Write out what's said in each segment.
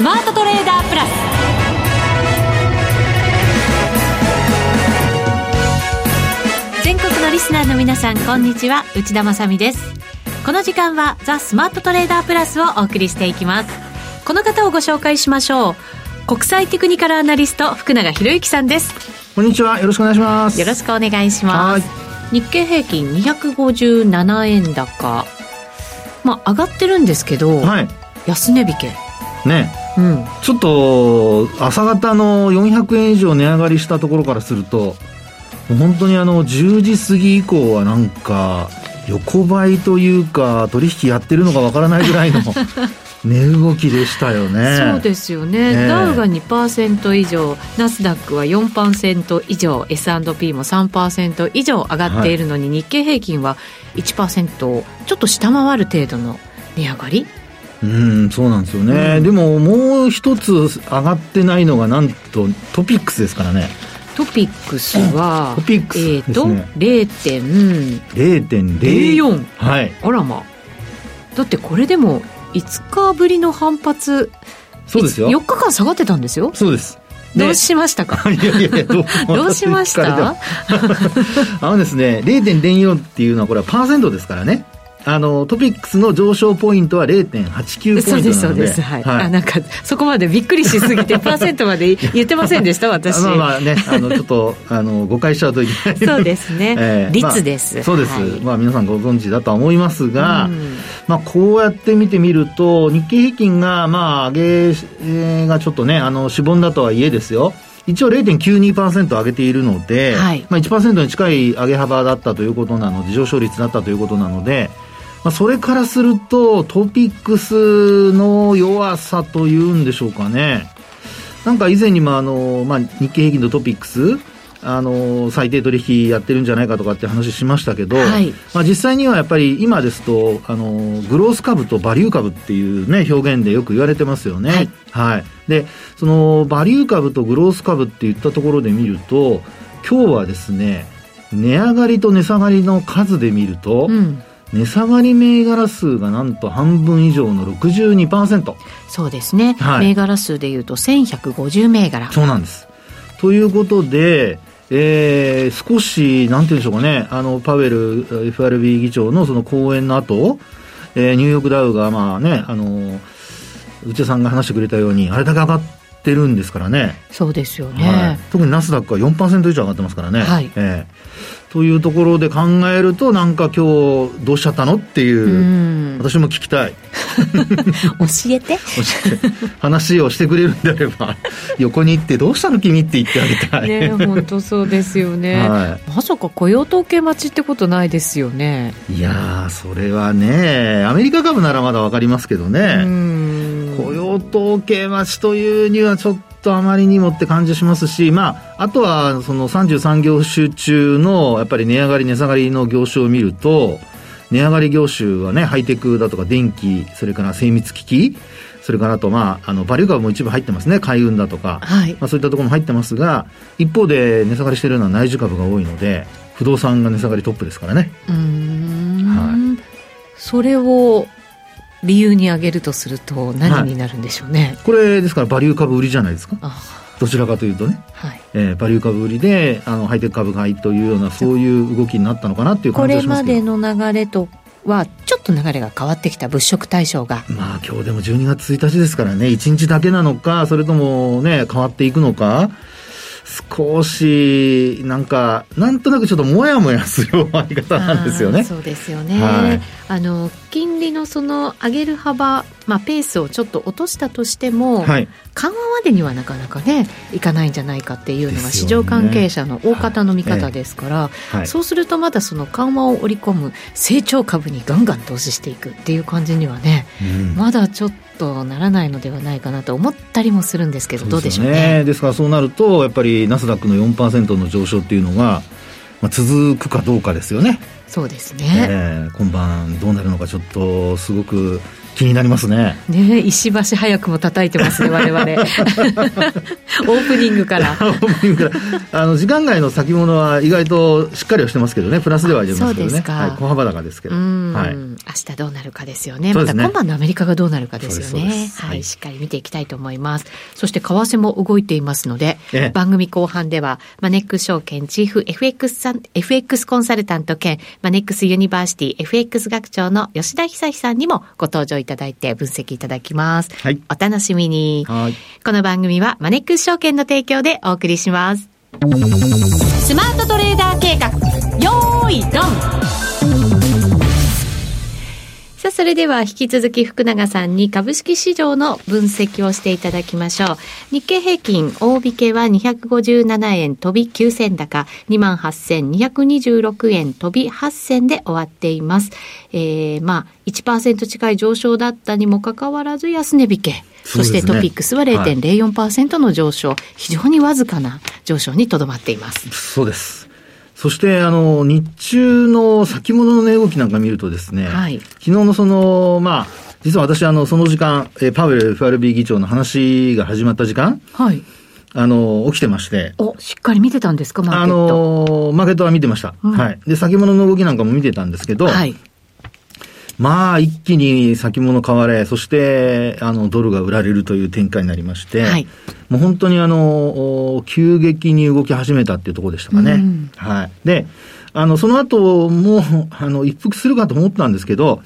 スマートトレーダープラス。全国のリスナーの皆さんこんにちは。内田まさです。この時間はザ・スマートトレーダープラスをお送りしていきます。この方をご紹介しましょう。国際テクニカルアナリスト福永博之さんです。こんにちは。よろしくお願いします。よろしくお願いします。日経平均257円高。まあ上がってるんですけど、はい、安値引け。ね、うん、ちょっと朝方の400円以上値上がりしたところからすると本当にあの10時過ぎ以降はなんか横ばいというか取引やってるのかわからないぐらいの 値動きでしたよね。そうですよね、ねダウが2%以上ナスダックは4%以上 S&P も3%以上上がっているのに、はい、日経平均は1%をちょっと下回る程度の値上がりうんそうなんですよね、うん、でももう一つ上がってないのがなんとトピックスですからねトピックスは、トピックス、ね、えっ、ー、と、0.04。はい。あらま。だってこれでも5日ぶりの反発。そうですよ。4日間下がってたんですよ。そうです。どうしましたか？いやいやいやどう どうしました？あのですね0.04っていうのはこれはパーセントですからねあのトピックスの上昇ポイントは0.89ポイントなので。そうですそうです。はい、はい、あなんかそこまでびっくりしすぎてパーセントまで 言ってませんでした私。まあまあねあのちょっとあの誤解しちゃうといけないそうですね、えー、率です、まあ、そうです、はい、まあ皆さんご存知だとは思いますが、うん、まあこうやって見てみると日経平均がまあ上げがちょっとねあのしぼんだとはいえですよ。一応0.92%上げているので、はい、まあ1%に近い上げ幅だったということなので上昇率だったということなのでまあ、それからすると、トピックスの弱さというんでしょうかね。なんか以前にもあの、まあ、日経平均とトピックス、あの最低取引やってるんじゃないかとかって話しましたけど、はい、まあ、実際にはやっぱり今ですとあのグロース株とバリュー株っていう、ね、表現でよく言われてますよね。はい、はい、でそのバリュー株とグロース株っていったところで見ると今日はですね値上がりと値下がりの数で見ると、うん値下がり銘柄数がなんと半分以上の62%そうですね、はい、銘柄数でいうと1150銘柄そうなんですということでえー、少し、なんていうんでしょうかね、あの、パウエル FRB 議長のその講演の後、えー、ニューヨークダウが、まあね、あの、内田さんが話してくれたように、あれだけ上がってるんですからね。そうですよね。はい、特にナスダックは4%以上上がってますからね。はい。えーというところで考えると、なんか今日どうしちゃったのっていう、う私も聞きたい。教えて。教えて。話をしてくれるんであれば、横に行ってどうしたの君って言ってあげたい。ね本当そうですよね。はい、まさか雇用統計待ちってことないですよね。いやそれはね、アメリカ株ならまだわかりますけどね。雇用統計待ちというにはちょっとあまりにもって感じしますし、まあ、あとはその33業種中のやっぱり値上がり値下がりの業種を見ると、値上がり業種はね、ハイテクだとか電気、それから精密機器、それからあと、まあ、あの、バリュー株も一部入ってますね。海運だとか。はい。まあ、そういったところも入ってますが、一方で値下がりしているのは内需株が多いので、不動産が値下がりトップですからね。うん。はい。それを理由に挙げるとすると何になるんでしょうね、はい、これですからバリュー株売りじゃないですか。どちらかというとね、はい。えー、バリュー株売りであのハイテク株買いというようなそう。いう動きになったのかなっていう感じがしますこれまでの流れとはちょっと流れが変わってきた物色対象が。まあ今日でも12月1日ですからね。1日だけなのかそれともね変わっていくのか少し、なんか、なんとなくちょっともやもやする 終わり方なんですよね。そうですよね。はい、あの、金利のその上げる幅、まあ、ペースをちょっと落としたとしても、はい、緩和までにはなかなかね、いかないんじゃないかっていうのが市場関係者の大方の見方ですから、はい、そうするとまだその緩和を織り込む成長株にガンガン投資していくっていう感じにはね、うん、まだちょっととならないのではないかなと思ったりもするんですけど、どうでしょうね。ですからそうなると、やっぱりナスダックの4%の上昇っていうのが、まあ、続くかどうかですよね。そうですね、えー、今晩どうなるのかちょっとすごく気になりますね。ね石橋早くも叩いてますね、我々。オープニングから。オープニングから。あの、時間外の先物は意外としっかりはしてますけどね、プラスではありますけどね。はい、小幅高ですけど。はい。明日どうなるかですよね。また今晩のアメリカがどうなるかですよね。はい、しっかり見ていきたいと思います。そして為替も動いていますので、番組後半では、マネックス証券チーフ FX さん、FX コンサルタント兼、マネックスユニバーシティ FX 学長の吉田恒さんにもご登場いただいて分析いただきます。はい。お楽しみに。はい。この番組はマネックス証券の提供でお送りします。スマートトレーダー計画、よーい、ドンさあ、それでは引き続き福永さんに株式市場の分析をしていただきましょう。日経平均大引けは257円飛び9銭高、28,226円飛び8銭で終わっています。えー、まあ、1%近い上昇だったにもかかわらず安値引け。そしてトピックスは0.04%の上昇、はい、非常にわずかな上昇にとどまっています。そうです。そして、あの、日中の先物の値動きなんか見るとですね、はい、昨日のその、まあ、実は私、あの、その時間、えパウエル FRB 議長の話が始まった時間、はい。あの、起きてまして。お、しっかり見てたんですか、マーケット。あの、マーケットは見てました。うん、はい。で、先物の動きなんかも見てたんですけど、はい。まあ、一気に先物買われ、そして、あの、ドルが売られるという展開になりまして、はい、もう本当にあの、急激に動き始めたっていうところでしたかね。うん、はい。で、あの、その後も、あの、一服するかと思ったんですけど、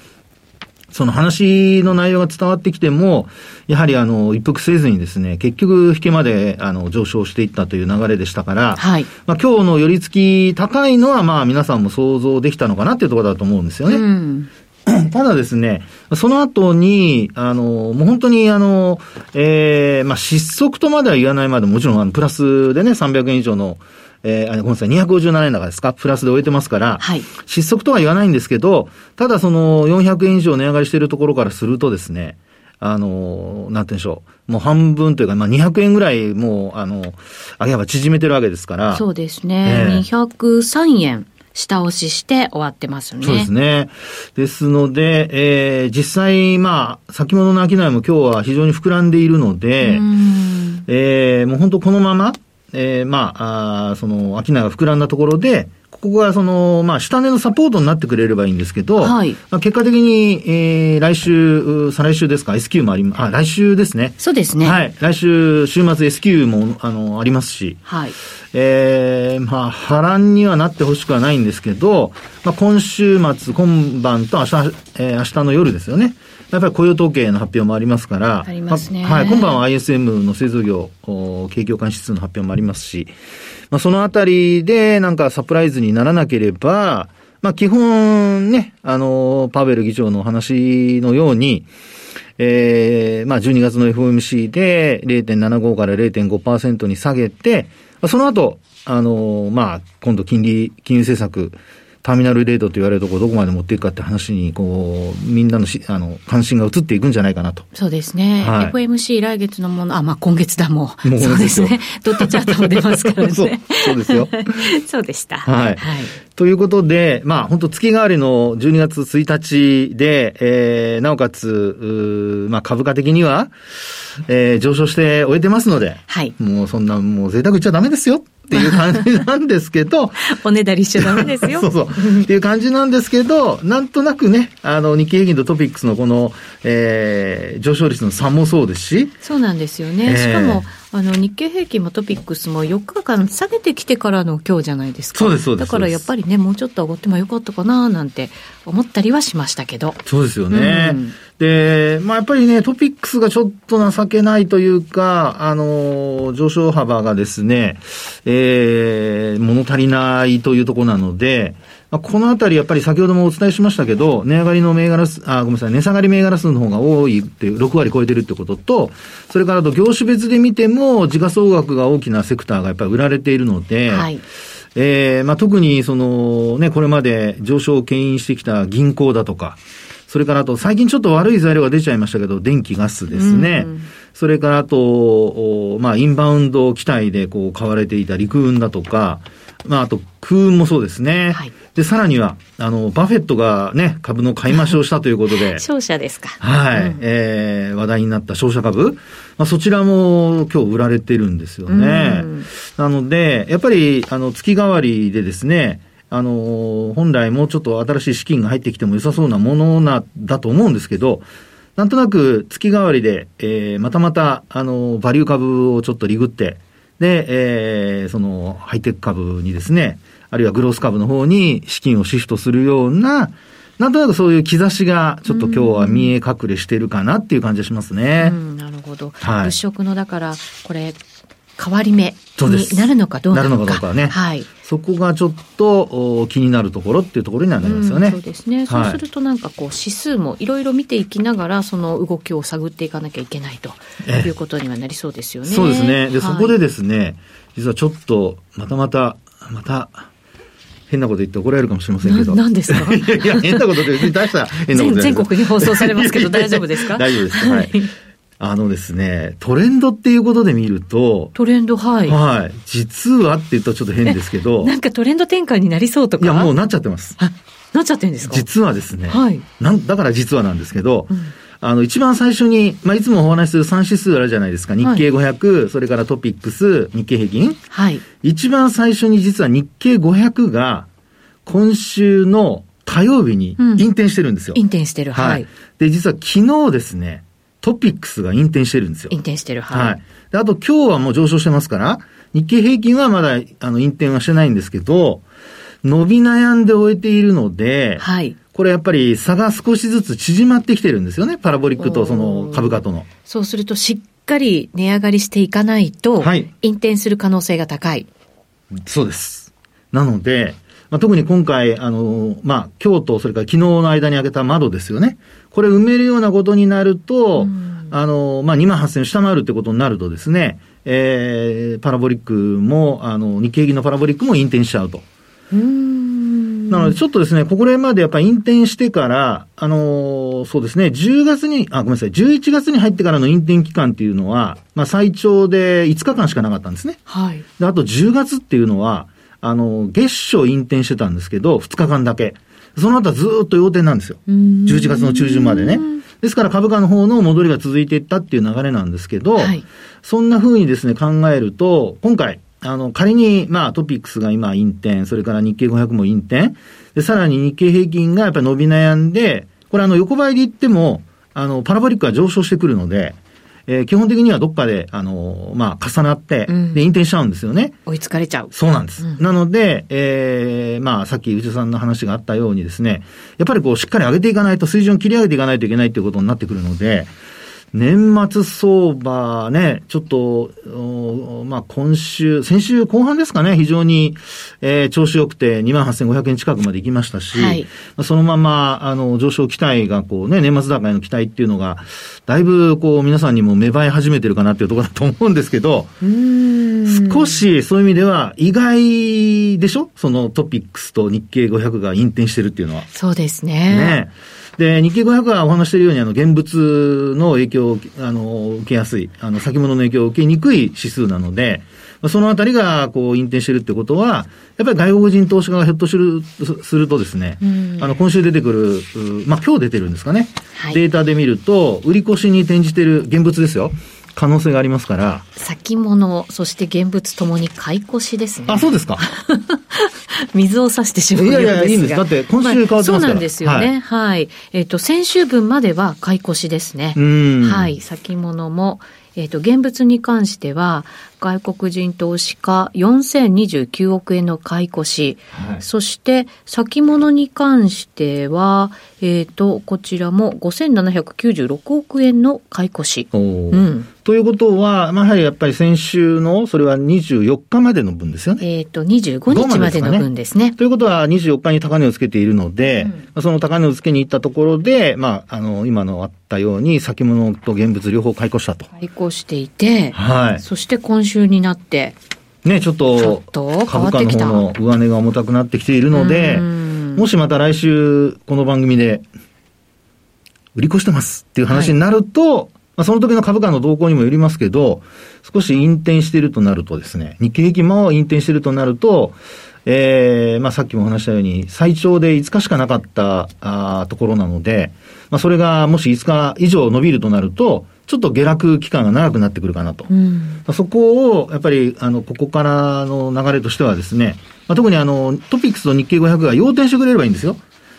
その話の内容が伝わってきても、やはりあの、一服せずにですね、結局引けまであの、上昇していったという流れでしたから、はい。まあ今日の寄り付き高いのはまあ皆さんも想像できたのかなっていうところだと思うんですよね。うん、ただですね、その後に、あの、もう本当にあの、ええー、まあ、失速とまでは言わないまでもちろんあの、プラスでね、300円以上の、えー、ごめんなさい、257円高ですか？プラスで終えてますから、はい。失速とは言わないんですけど、ただその400円以上値上がりしているところからするとですね、あの、なんて言うんでしょう。もう半分というか、まあ、200円ぐらい、もう、あの、上げ幅縮めてるわけですから。そうですね。えー、203円。下押しして終わってますね。そうですね。ですので、えー、実際、まあ、先物の商いも今日は非常に膨らんでいるので、えー、もう本当このまま、えー、まあ、あその、商いが膨らんだところで、ここがその、まあ、下値のサポートになってくれればいいんですけど、はい。まあ、結果的に、えー、来週、再来週ですか、S q もあり、あ、来週ですね。そうですね。はい。来週、週末 S q も、あの、ありますし、はい。えー、まあ、波乱にはなってほしくはないんですけど、まあ、今週末、今晩と明日、えー、明日の夜ですよね。やっぱり雇用統計の発表もありますから、ありますね。はい。今晩は ISM の製造業、景況感指数の発表もありますし、まあ、そのあたりでなんかサプライズにならなければ、まあ、基本ね、あの、パベル議長の話のように、ええー、まあ、12月の FOMC で0.75から0.5%に下げて、その後、あの、まあ、今度金利、金融政策、ターミナルレートと言われるところどこまで持っていくかって話に、こう、みんなのしあの関心が移っていくんじゃないかなと。そうですね。はい、FMC 来月のもの、あ、まあ今月だもう。もうそうですね。ドットチャートも出ますからね。そうそうですよ。そうでした。はい。はい、ということで、まあ本当月替わりの12月1日で、えー、なおかつ、まあ株価的には、えー、上昇して終えてますので、はい。もうそんな、もう贅沢言っちゃダメですよ。っていう感じなんですけど。おねだりしちゃダメですよ。そうそう。っていう感じなんですけど、なんとなくね、あの、日経平均とトピックスのこの、えー、上昇率の差もそうですし。そうなんですよね。えー、しかも、あの、日経平均もトピックスも4日間下げてきてからの今日じゃないですか。そうです、そうです。だからやっぱりね、もうちょっと上がってもよかったかな、なんて思ったりはしましたけど。そうですよね。うん、で、まあやっぱりね、トピックスがちょっと情けないというか、あの、上昇幅がですね、えー、物足りないというところなので、このあたり、やっぱり先ほどもお伝えしましたけど、値上がりの銘柄数、あ、ごめんなさい、値下がり銘柄数の方が多いっていう、6割超えてるってことと、それからと業種別で見ても、時価総額が大きなセクターがやっぱり売られているので、はい、えー、まあ、特にその、ね、これまで上昇を牽引してきた銀行だとか、それからあと、最近ちょっと悪い材料が出ちゃいましたけど、電気、ガスですね。うん、それからあと、まあ、インバウンド期待でこう買われていた陸運だとか、まあ、あと、空運もそうですね。はい。で、さらには、あの、バフェットがね、株の買い増しをしたということで。商社ですか。はい。うん、えー、話題になった商社株。まあ、そちらも今日売られてるんですよね。なので、やっぱり、あの、月替わりでですね、あの、本来もうちょっと新しい資金が入ってきても良さそうなものな、だと思うんですけど、なんとなく月替わりで、えー、またまた、あの、バリュー株をちょっとリグって、で、えー、その、ハイテク株にですね、あるいはグロース株の方に資金をシフトするような、なんとなくそういう兆しが、ちょっと今日は見え隠れしてるかなっていう感じがしますね。うん、なるほど。はい、物色の、だから、これ、変わり目になるのかどうなのか。なるのかどうかね。はい。そこがちょっと気になるところっていうところになりますよね。うん、そうですね。そうするとなんかこう指数もいろいろ見ていきながらその動きを探っていかなきゃいけないということにはなりそうですよね。そうですね。で、はい、そこでですね、実はちょっとまたまた、また、変なこと言って怒られるかもしれませんけど。何ですか？いや、変なことで出した変なこと全国に放送されますけど大丈夫ですか？大丈夫です。はい。あのですね、トレンドっていうことで見ると、トレンド、はい。はい。実はって言うとちょっと変ですけど、なんかトレンド転換になりそうとか？いや、もうなっちゃってます。あ、なっちゃってんですか？実はですね、はい。なんだから実はなんですけど、うん、あの、一番最初に、まあ、いつもお話しする3指数あるじゃないですか。日経500、はい、それからトピックス、日経平均。はい。一番最初に実は日経500が、今週の火曜日に引転してるんですよ。引転してる、はい。で、実は昨日ですね、トピックスが引転してるんですよ。引転してる、はい。はい。で、あと今日はもう上昇してますから、日経平均はまだ、あの、引転はしてないんですけど、伸び悩んで終えているので、はい。これやっぱり差が少しずつ縮まってきてるんですよね。パラボリックとその株価との。そうするとしっかり値上がりしていかないと、はい。引転する可能性が高い。そうです。なので、まあ、特に今回、あの、まあ、今日とそれから昨日の間に開けた窓ですよね。これ埋めるようなことになると、あの、まあ、2万8000を下回るってことになるとですね、えー、パラボリックも、あの、日経平均のパラボリックも引転しちゃうと。なので、ちょっとですね、ここら辺までやっぱり引転してから、あのー、そうですね、10月に、あ、ごめんなさい、11月に入ってからの引転期間っていうのは、まあ、最長で5日間しかなかったんですね。はい。で、あと10月っていうのは、あの、月初引転してたんですけど、2日間だけ。その後はずっと要点なんですよ。11月の中旬までね。ですから株価の方の戻りが続いていったっていう流れなんですけど、はい、そんな風にですね、考えると、今回、あの、仮に、まあ、トピックスが今、引転、それから日経500も引転、で、さらに日経平均がやっぱり伸び悩んで、これあの、横ばいで言っても、あの、パラボリックが上昇してくるので、えー、基本的にはどっかで、あのー、まあ、重なって、で、引転しちゃうんですよね。追いつかれちゃう。そうなんです。うん、なので、えー、まあ、さっき内田さんの話があったようにですね、やっぱりこう、しっかり上げていかないと、水準を切り上げていかないといけないということになってくるので、年末相場ね、ちょっと、まあ今週、先週後半ですかね、非常に、えー、調子良くて28,500円近くまで行きましたし、はい、そのまま、あの、上昇期待がこうね、年末高への期待っていうのが、だいぶこう皆さんにも芽生え始めてるかなっていうところだと思うんですけど、少しそういう意味では意外でしょ？そのトピックスと日経500が引転してるっていうのは。そうですね。ね。で、日経500はお話しているように、あの、現物の影響を、あの、受けやすい、あの、先物の影響を受けにくい指数なので、そのあたりが、こう、引転してるってことは、やっぱり外国人投資家がひょっとする、するとですね、あの、今週出てくる、まあ、今日出てるんですかね、はい、データで見ると、売り越しに転じてる現物ですよ。可能性がありますから。先物、そして現物ともに買い越しですね。あ、そうですか。水を差してしまういやいや、いいんです。だって今週変わってますから、そうなんですよね。はい。はい、えっ、ー、と、先週分までは買い越しですね。はい。先物も、えっ、ー、と、現物に関しては、外国人投資家4029億円の買い越し、はい、そして先物に関しては、えっ、ー、と、こちらも5796億円の買い越し。うん、ということは、まあ、やはりやっぱり先週の、それは24日までの分ですよね。えっ、ー、と、25日までの分ですね。ということは、24日に高値をつけているので、うん、その高値をつけに行ったところで、まあ、あの、今のあったように、先物と現物両方買い越したと。買い越していて、はい。そして今週になって、ね、ちょっと、株価の方の上値が重たくなってきているので、もしまた来週、この番組で、売り越してますっていう話になると、はい。まあ、その時の株価の動向にもよりますけど、少し引転しているとなるとですね、日経平均も引転しているとなると、えー、まあさっきも話したように、最長で5日しかなかったあところなので、まあそれがもし5日以上伸びるとなると、ちょっと下落期間が長くなってくるかなと。うん、そこを、やっぱり、あの、ここからの流れとしてはですね、まあ、特にあの、トピックスと日経500が要点してくれればいいんですよ。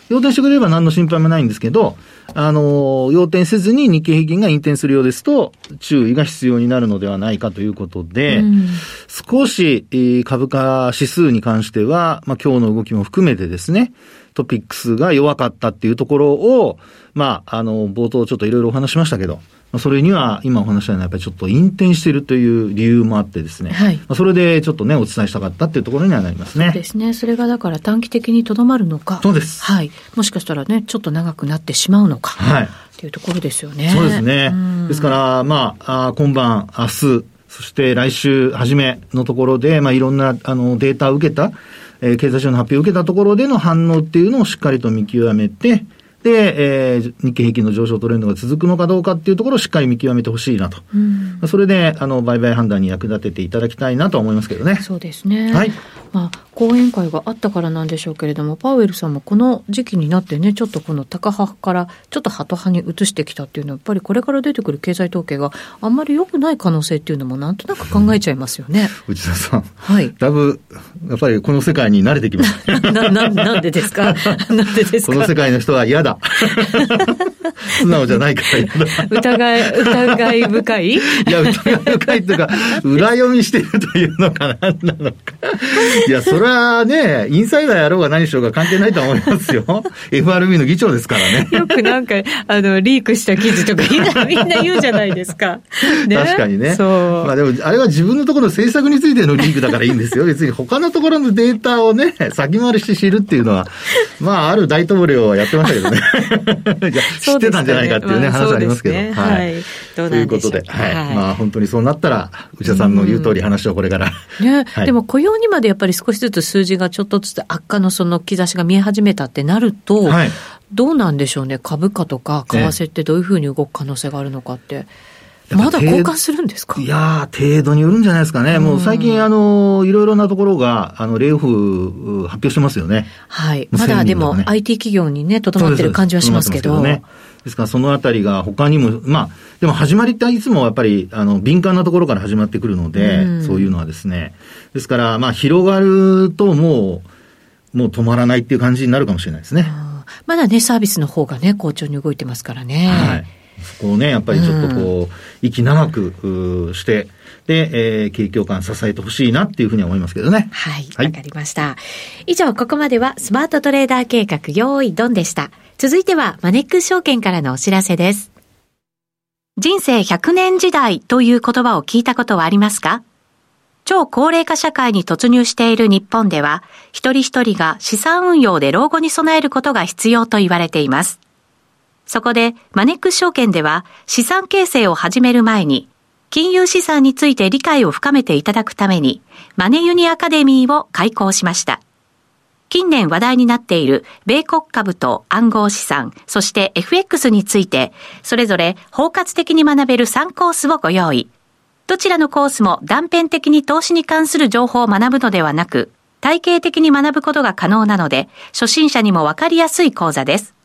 要点してくれれば何の心配もないんですけど、あの、要点せずに日経平均が引転するようですと、注意が必要になるのではないかということで、うん、少し、株価指数に関しては、まあ、今日の動きも含めてですね、トピックスが弱かったっていうところを、まあ、あの、冒頭ちょっといろいろお話しましたけど、それには今お話したようなやっぱりちょっと引転しているという理由もあってですね、はい、それでちょっとね、お伝えしたかったっていうところにはなりますね。そうですね。それがだから短期的にとどまるのか。そうです。はい。もしかしたらね、ちょっと長くなってしまうのか。はい。っていうところですよね。そうですね。ですから、まあ、あ今晩、明日、そして来週初めのところで、まあ、いろんなあのデータを受けた、えー、経済省の発表を受けたところでの反応っていうのをしっかりと見極めて、で、えー、日経平均の上昇トレンドが続くのかどうかっていうところをしっかり見極めてほしいなと。うん、それで、あの、売買判断に役立てていただきたいなと思いますけどね。そうですね。はい。まあ、講演会があったからなんでしょうけれども、パウエルさんもこの時期になってね、ちょっとこの高派からちょっとハト派に移してきたっていうのは、やっぱりこれから出てくる経済統計があんまり良くない可能性っていうのもなんとなく考えちゃいますよね。内田さん。はい。だいぶ、やっぱりこの世界に慣れてきました。な、な、なんでですか？なんでですか？この世界の人は嫌だ。素直じゃないから。疑い、疑い深い？いや、疑い深いっていうか、裏読みしてるというのかなんなのか。いや、それはね、インサイダーやろうが何しようが関係ないと思いますよ。FRB の議長ですからね。よくなんか、あの、リークした記事とか みんな言うじゃないですか。ね、確かにね。そう。まあでも、あれは自分のところの政策についてのリークだからいいんですよ。別に他のところのデータをね、先回りして知るっていうのは、まあ、ある大統領はやってましたけどね。知ってたんじゃないかっていうね、話ありますけど。ね、はい。ということで、はい。まあ、本当にそうなったら、内田さんの言う通り話をこれから。ね、でも雇用にまでやっぱり少しずつ数字がちょっとずつ悪化のその兆しが見え始めたってなると、はい、どうなんでしょうね、株価とか為替ってどういうふうに動く可能性があるのかって。まだ交換するんですか？いや程度によるんじゃないですかね。もう最近、あの、いろいろなところが、あの、レイオフ発表してますよね。はい。まだでも、IT 企業にね、とどまってる感じはしますけど。ね、ですからそのあたりが他にも、まあ、でも始まりっていつもやっぱり、あの、敏感なところから始まってくるので、うん、そういうのはですね。ですから、まあ、広がるともう、もう止まらないっていう感じになるかもしれないですね。まだね、サービスの方がね、好調に動いてますからね。はい。そこをね、やっぱりちょっとこう、うん、息長くして、で、えー、景況感支えてほしいなっていうふうに思いますけどね。はい。わ、はい、かりました。以上、ここまではスマートトレーダー計画用意ドンでした。続いてはマネックス証券からのお知らせです。人生100年時代という言葉を聞いたことはありますか？超高齢化社会に突入している日本では、一人一人が資産運用で老後に備えることが必要と言われています。そこで、マネックス証券では資産形成を始める前に、金融資産について理解を深めていただくために、マネユニアカデミーを開講しました。近年話題になっている米国株と暗号資産、そして FX について、それぞれ包括的に学べる3コースをご用意。どちらのコースも断片的に投資に関する情報を学ぶのではなく、体系的に学ぶことが可能なので、初心者にもわかりやすい講座です。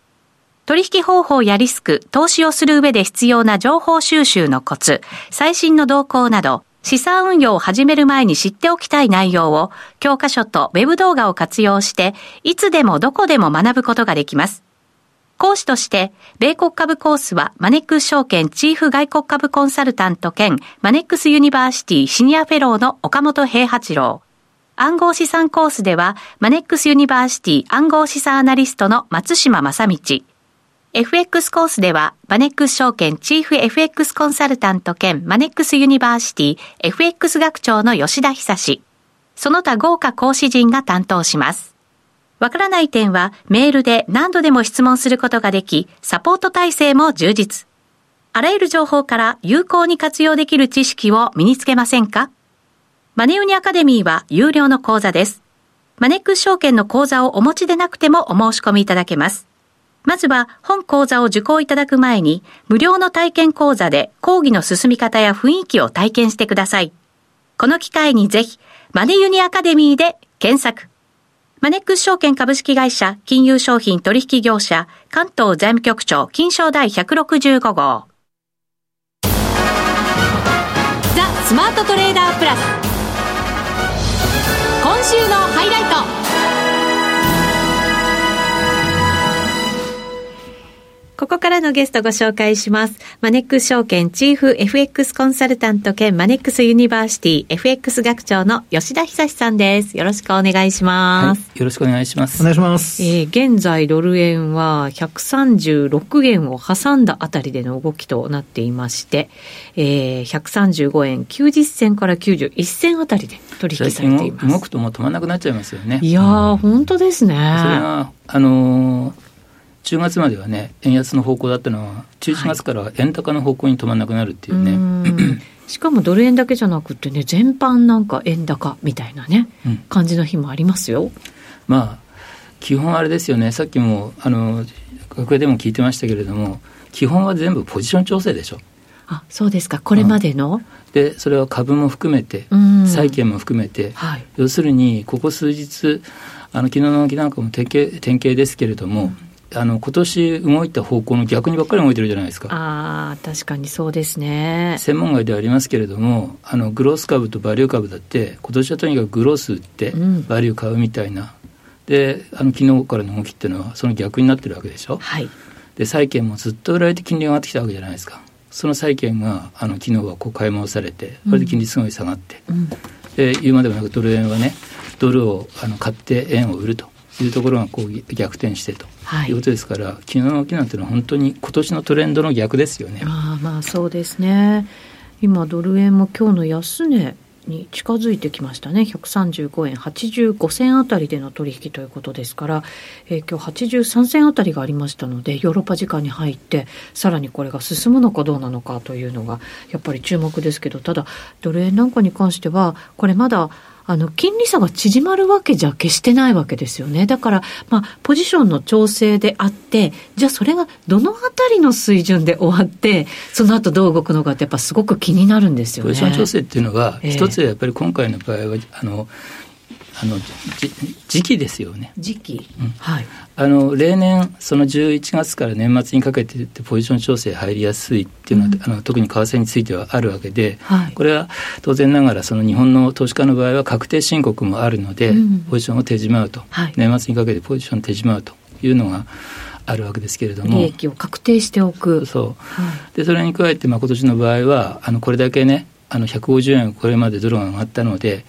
取引方法やリスク、投資をする上で必要な情報収集のコツ、最新の動向など、資産運用を始める前に知っておきたい内容を、教科書とウェブ動画を活用して、いつでもどこでも学ぶことができます。講師として、米国株コースはマネックス証券チーフ外国株コンサルタント兼マネックスユニバーシティシニアフェローの岡元兵八郎。暗号資産コースではマネックスユニバーシティ暗号資産アナリストの松嶋真倫。FX コースでは、マネックス証券チーフ FX コンサルタント兼マネックスユニバーシティ FX 学長の吉田恒。その他豪華講師陣が担当します。わからない点はメールで何度でも質問することができ、サポート体制も充実。あらゆる情報から有効に活用できる知識を身につけませんか？マネウニアカデミーは有料の講座です。マネックス証券の講座をお持ちでなくてもお申し込みいただけます。まずは本講座を受講いただく前に、無料の体験講座で講義の進み方や雰囲気を体験してください。この機会にぜひ、マネユニアカデミーで検索。マネックス証券株式会社金融商品取引業者関東財務局長金商第165号。ザ・スマートトレーダープラス。今週のハイライト。ここからのゲストご紹介します。マネックス証券チーフ FX コンサルタント兼マネックスユニバーシティ FX 学長の吉田恒さんです。よろしくお願いします。はい、よろしくお願いします。お願いします。えー、現在ドル円は136円を挟んだあたりでの動きとなっていまして、えー、135円90銭から91銭あたりで取引されています。動くともう止まらなくなっちゃいますよね。いやー、うん、本当ですね。それは、あのー10月まではね円安の方向だったのは11月からは円高の方向に止まらなくなるっていうね、はい、しかもドル円だけじゃなくてね全般なんか円高みたいなね、うん、感じの日もありますよ。まあ基本あれですよね。さっきもあの学園でも聞いてましたけれども基本は全部ポジション調整でしょ。あそうですか。これまでの、うん、でそれは株も含めて債券も含めて、はい、要するにここ数日あの昨日のなんかも典型典型ですけれども、うんあの今年動いた方向の逆にばっかり動いてるじゃないですか。ああ、確かにそうですね。専門外ではありますけれども、あのグロース株とバリュー株だって、今年はとにかくグロース売って、バリュー買うみたいな、うん、で、あの昨日からの動きっていうのは、その逆になってるわけでしょ？はい、で、債券もずっと売られて金利が上がってきたわけじゃないですか。その債券があの昨日はこう買い戻されて、これで金利すごい下がって、うん、で言うまでもなくドル円はね、ドルをあの買って円を売ると。いうところがこう逆転してということですから、はい、昨日の起きなんていうのは本当に今年のトレンドの逆ですよね。あまあそうですね。今ドル円も今日の安値に近づいてきましたね135円85銭あたりでの取引ということですから、えー、今日83銭あたりがありましたのでヨーロッパ時間に入ってさらにこれが進むのかどうなのかというのがやっぱり注目ですけどただドル円なんかに関してはこれまだあの、金利差が縮まるわけじゃ決してないわけですよね。だから、まあ、ポジションの調整であって、じゃあそれがどのあたりの水準で終わって、その後どう動くのかってやっぱすごく気になるんですよね。ポジション調整っていうのは、一つはやっぱり今回の場合は、あの、あの時期ですよね。時期、うん、はい。あの例年その11月から年末にかけてポジション調整入りやすいっていうのは、うん、あの特に為替についてはあるわけで、はい、これは当然ながらその日本の投資家の場合は確定申告もあるので、うん、ポジションを手じまうと、はい、年末にかけてポジションを手じまうというのがあるわけですけれども。利益を確定しておく。そう、はい、でそれに加えてまあ今年の場合はあのこれだけねあの150円これまでドルが上がったので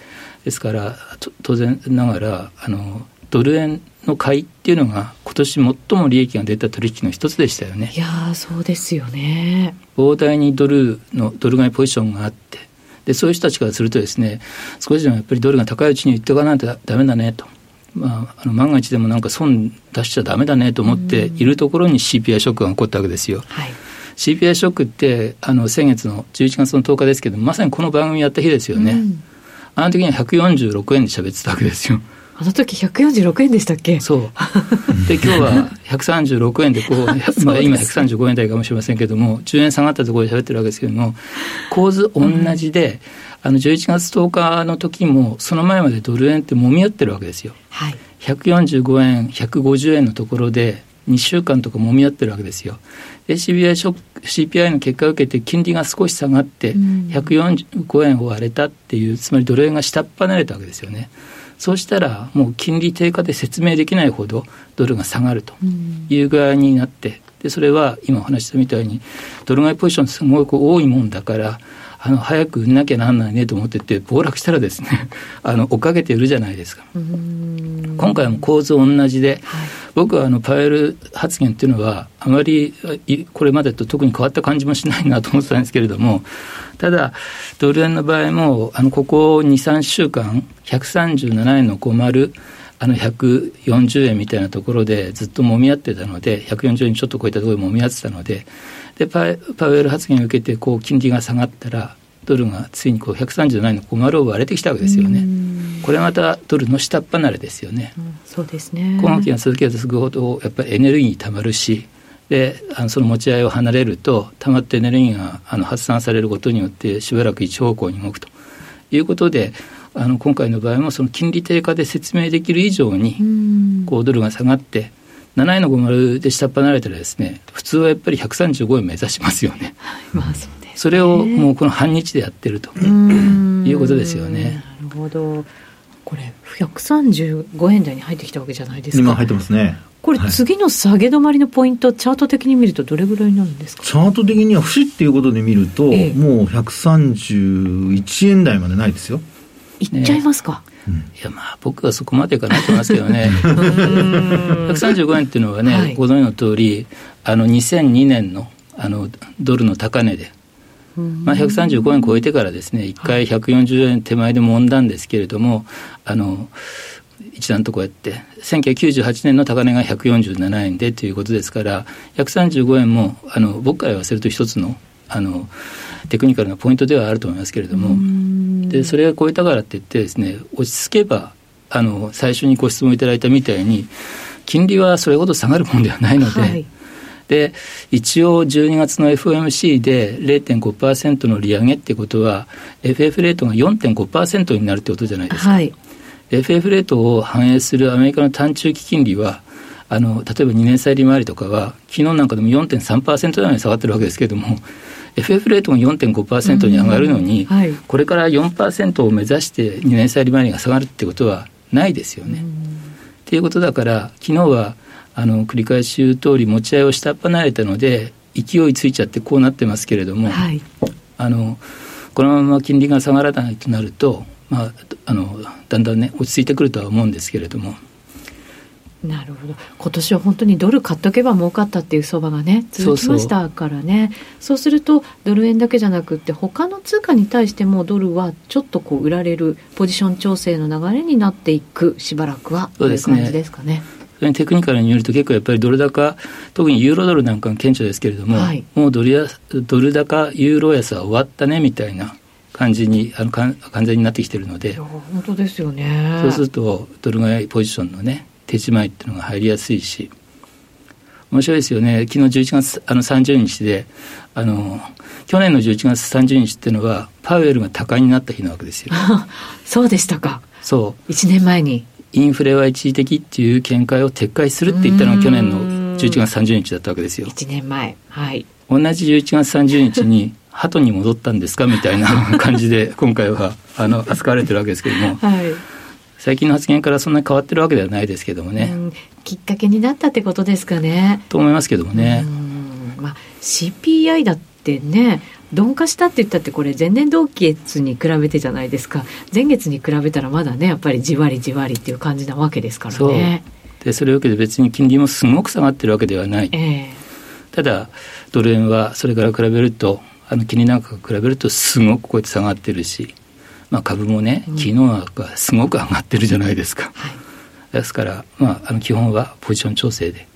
ですから当然ながらあのドル円の買いっていうのが今年最も利益が出た取引の一つでしたよね。いやそうですよね。膨大にドルのドル買いポジションがあってでそういう人たちからするとですね少しでもやっぱりドルが高いうちに言っておかないとダメだねと。まあ、あの万が一でもなんか損出しちゃだめだねと思っているところに CPI ショックが起こったわけですよ。はい、CPI ショックってあの先月の11月の10日ですけどまさにこの番組やった日ですよね。うんあの時には146円で喋ってたわけですよ。あの時146円でしたっけ？そう。で、今日は136円でこう、まあ今135円台かもしれませんけども、10円下がったところで喋ってるわけですけども、構図同じで、うん、あの11月10日の時も、その前までドル円ってもみ合ってるわけですよ。はい、145円、150円のところで、2週間とかもみ合ってるわけですよ。CPI, ショの結果を受けて金利が少し下がって145円を割れたっていうつまりドル円が下っ端れたわけですよね。そうしたらもう金利低下で説明できないほどドルが下がるという具合になってでそれは今お話したみたいにドル買いポジションすごく多いもんだからあの早く売んなきゃなんないねと思ってて暴落したらですね あの追っかけて売るじゃないですか。今回も構図同じで、はい、僕はあのパウエル発言っていうのはあまりこれまでと特に変わった感じもしないなと思ってたんですけれどもただドル円の場合もあのここ23週間137円の50あの140円みたいなところでずっともみ合ってたので140円ちょっと超えたところでもみ合ってたのででパウエル発言を受けてこう金利が下がったらドルがついにこう137円の小丸を割れてきたわけですよね。これまたドルの下っ離れですよね。うん、そうですね。今期が続けば続くほどやっぱりエネルギーにたまるし、であのその持ち合いを離れるとたまってエネルギーがあの発散されることによってしばらく一方向に動くということであの今回の場合もその金利低下で説明できる以上にこうドルが下がって7円の50で下っ離れたらですね普通はやっぱり135円目指しますよね。はいまあそうそれをもうこの半日でやってるということですよね。なるほどこれ135円台に入ってきたわけじゃないですか。今入ってますね。これ、次の下げ止まりのポイント、チャート的に見ると、どれぐらいになるんですか？チャート的には節っていうことで見ると、ええ、もう131円台までないですよ。いっちゃいますか、ね、いやまあ僕はそこまでいかないと思いますけどね。135円っていうのはね、はい、ご存知の通りあの2002年のあのドルの高値で。まあ、135円超えてからですね、1回140円手前で揉んだんですけれども、あの一段とこうやって、1998年の高値が147円でということですから、135円もあの僕から言わせると一つのあのテクニカルなポイントではあると思いますけれども、でそれが超えたからって言ってですね、落ち着けば、あの最初にご質問いただいたみたいに、金利はそれほど下がるものではないので、はい。で一応12月の FOMC で0.5%の利上げっていうことは FF レートが4.5%になるってことじゃないですか、はい、FF レートを反映するアメリカの短中期金利はあの例えば2年債利回りとかは昨日なんかでも4.3%台に下がってるわけですけれども FF レートが4.5%に上がるのに、はい、これから4%を目指して2年債利回りが下がるってことはないですよね。っていうことだから昨日はあの繰り返し言う通り持ち合いを下っ離れたので勢いついちゃってこうなってますけれども、はい、あのこのまま金利が下がらないとなると、まあ、あのだんだんね落ち着いてくるとは思うんですけれども。なるほど。今年は本当にドル買っとけば儲かったっていう相場がね続きましたからね。そうするとドル円だけじゃなくて他の通貨に対してもドルはちょっとこう売られるポジション調整の流れになっていくしばらくは。という感じですかね。テクニカルによると結構やっぱりドル高特にユーロドルなんかが顕著ですけれども、はい、もうドルやドル高ユーロ安は終わったねみたいな感じにあの完全になってきてるので。本当ですよね。そうするとドル買いポジションのね手仕舞いっていうのが入りやすいし面白いですよね昨日11月あの30日であの去年の11月30日っていうのはパウエルが高いになった日なわけですよ そうでしたかそう1年前にインフレは一時的っていう見解を撤回するって言ったのが去年の11月30日だったわけですよ。1年前。はい。同じ11月30日に、鳩に戻ったんですかみたいな感じで、今回は、あの、扱われてるわけですけれども。はい。最近の発言からそんなに変わってるわけではないですけどもね。きっかけになったってことですかね。と思いますけどもね。まあ、CPI だってね、鈍化したって言ったってこれ前年同期月に比べてじゃないですか前月に比べたらまだねやっぱりじわりじわりっていう感じなわけですからね。でそれを受けて別に金利もすごく下がってるわけではない、えー、ただドル円はそれから比べるとあの金利なんか比べるとすごくこうやって下がってるし、まあ、株もね、昨日はすごく上がってるじゃないですか、はい、ですから、まあ、あの基本はポジション調整で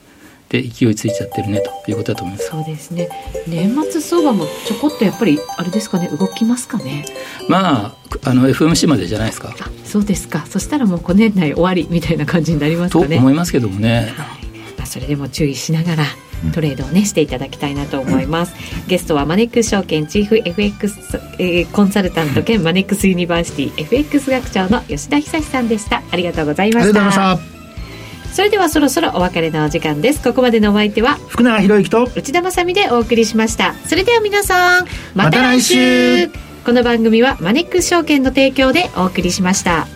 で勢いついちゃってるねということだと思います。そうですね。年末相場もちょこっとやっぱりあれですかね動きますかね。まああの FOMC までじゃないですか。そうですか。そしたらもう今年内終わりみたいな感じになりますかね。と思いますけどもね、はい。まあ、それでも注意しながらトレードをねしていただきたいなと思います、ゲストはマネックス証券チーフ FX、えー、コンサルタント兼 マネックスユニバーシティ FX 学長の吉田恒さんでした。ありがとうございました。それではそろそろお別れのお時間です。ここまでのお相手は福永博之と内田まさでお送りしました。それでは皆さんまた来週,、この番組はマネックス証券の提供でお送りしました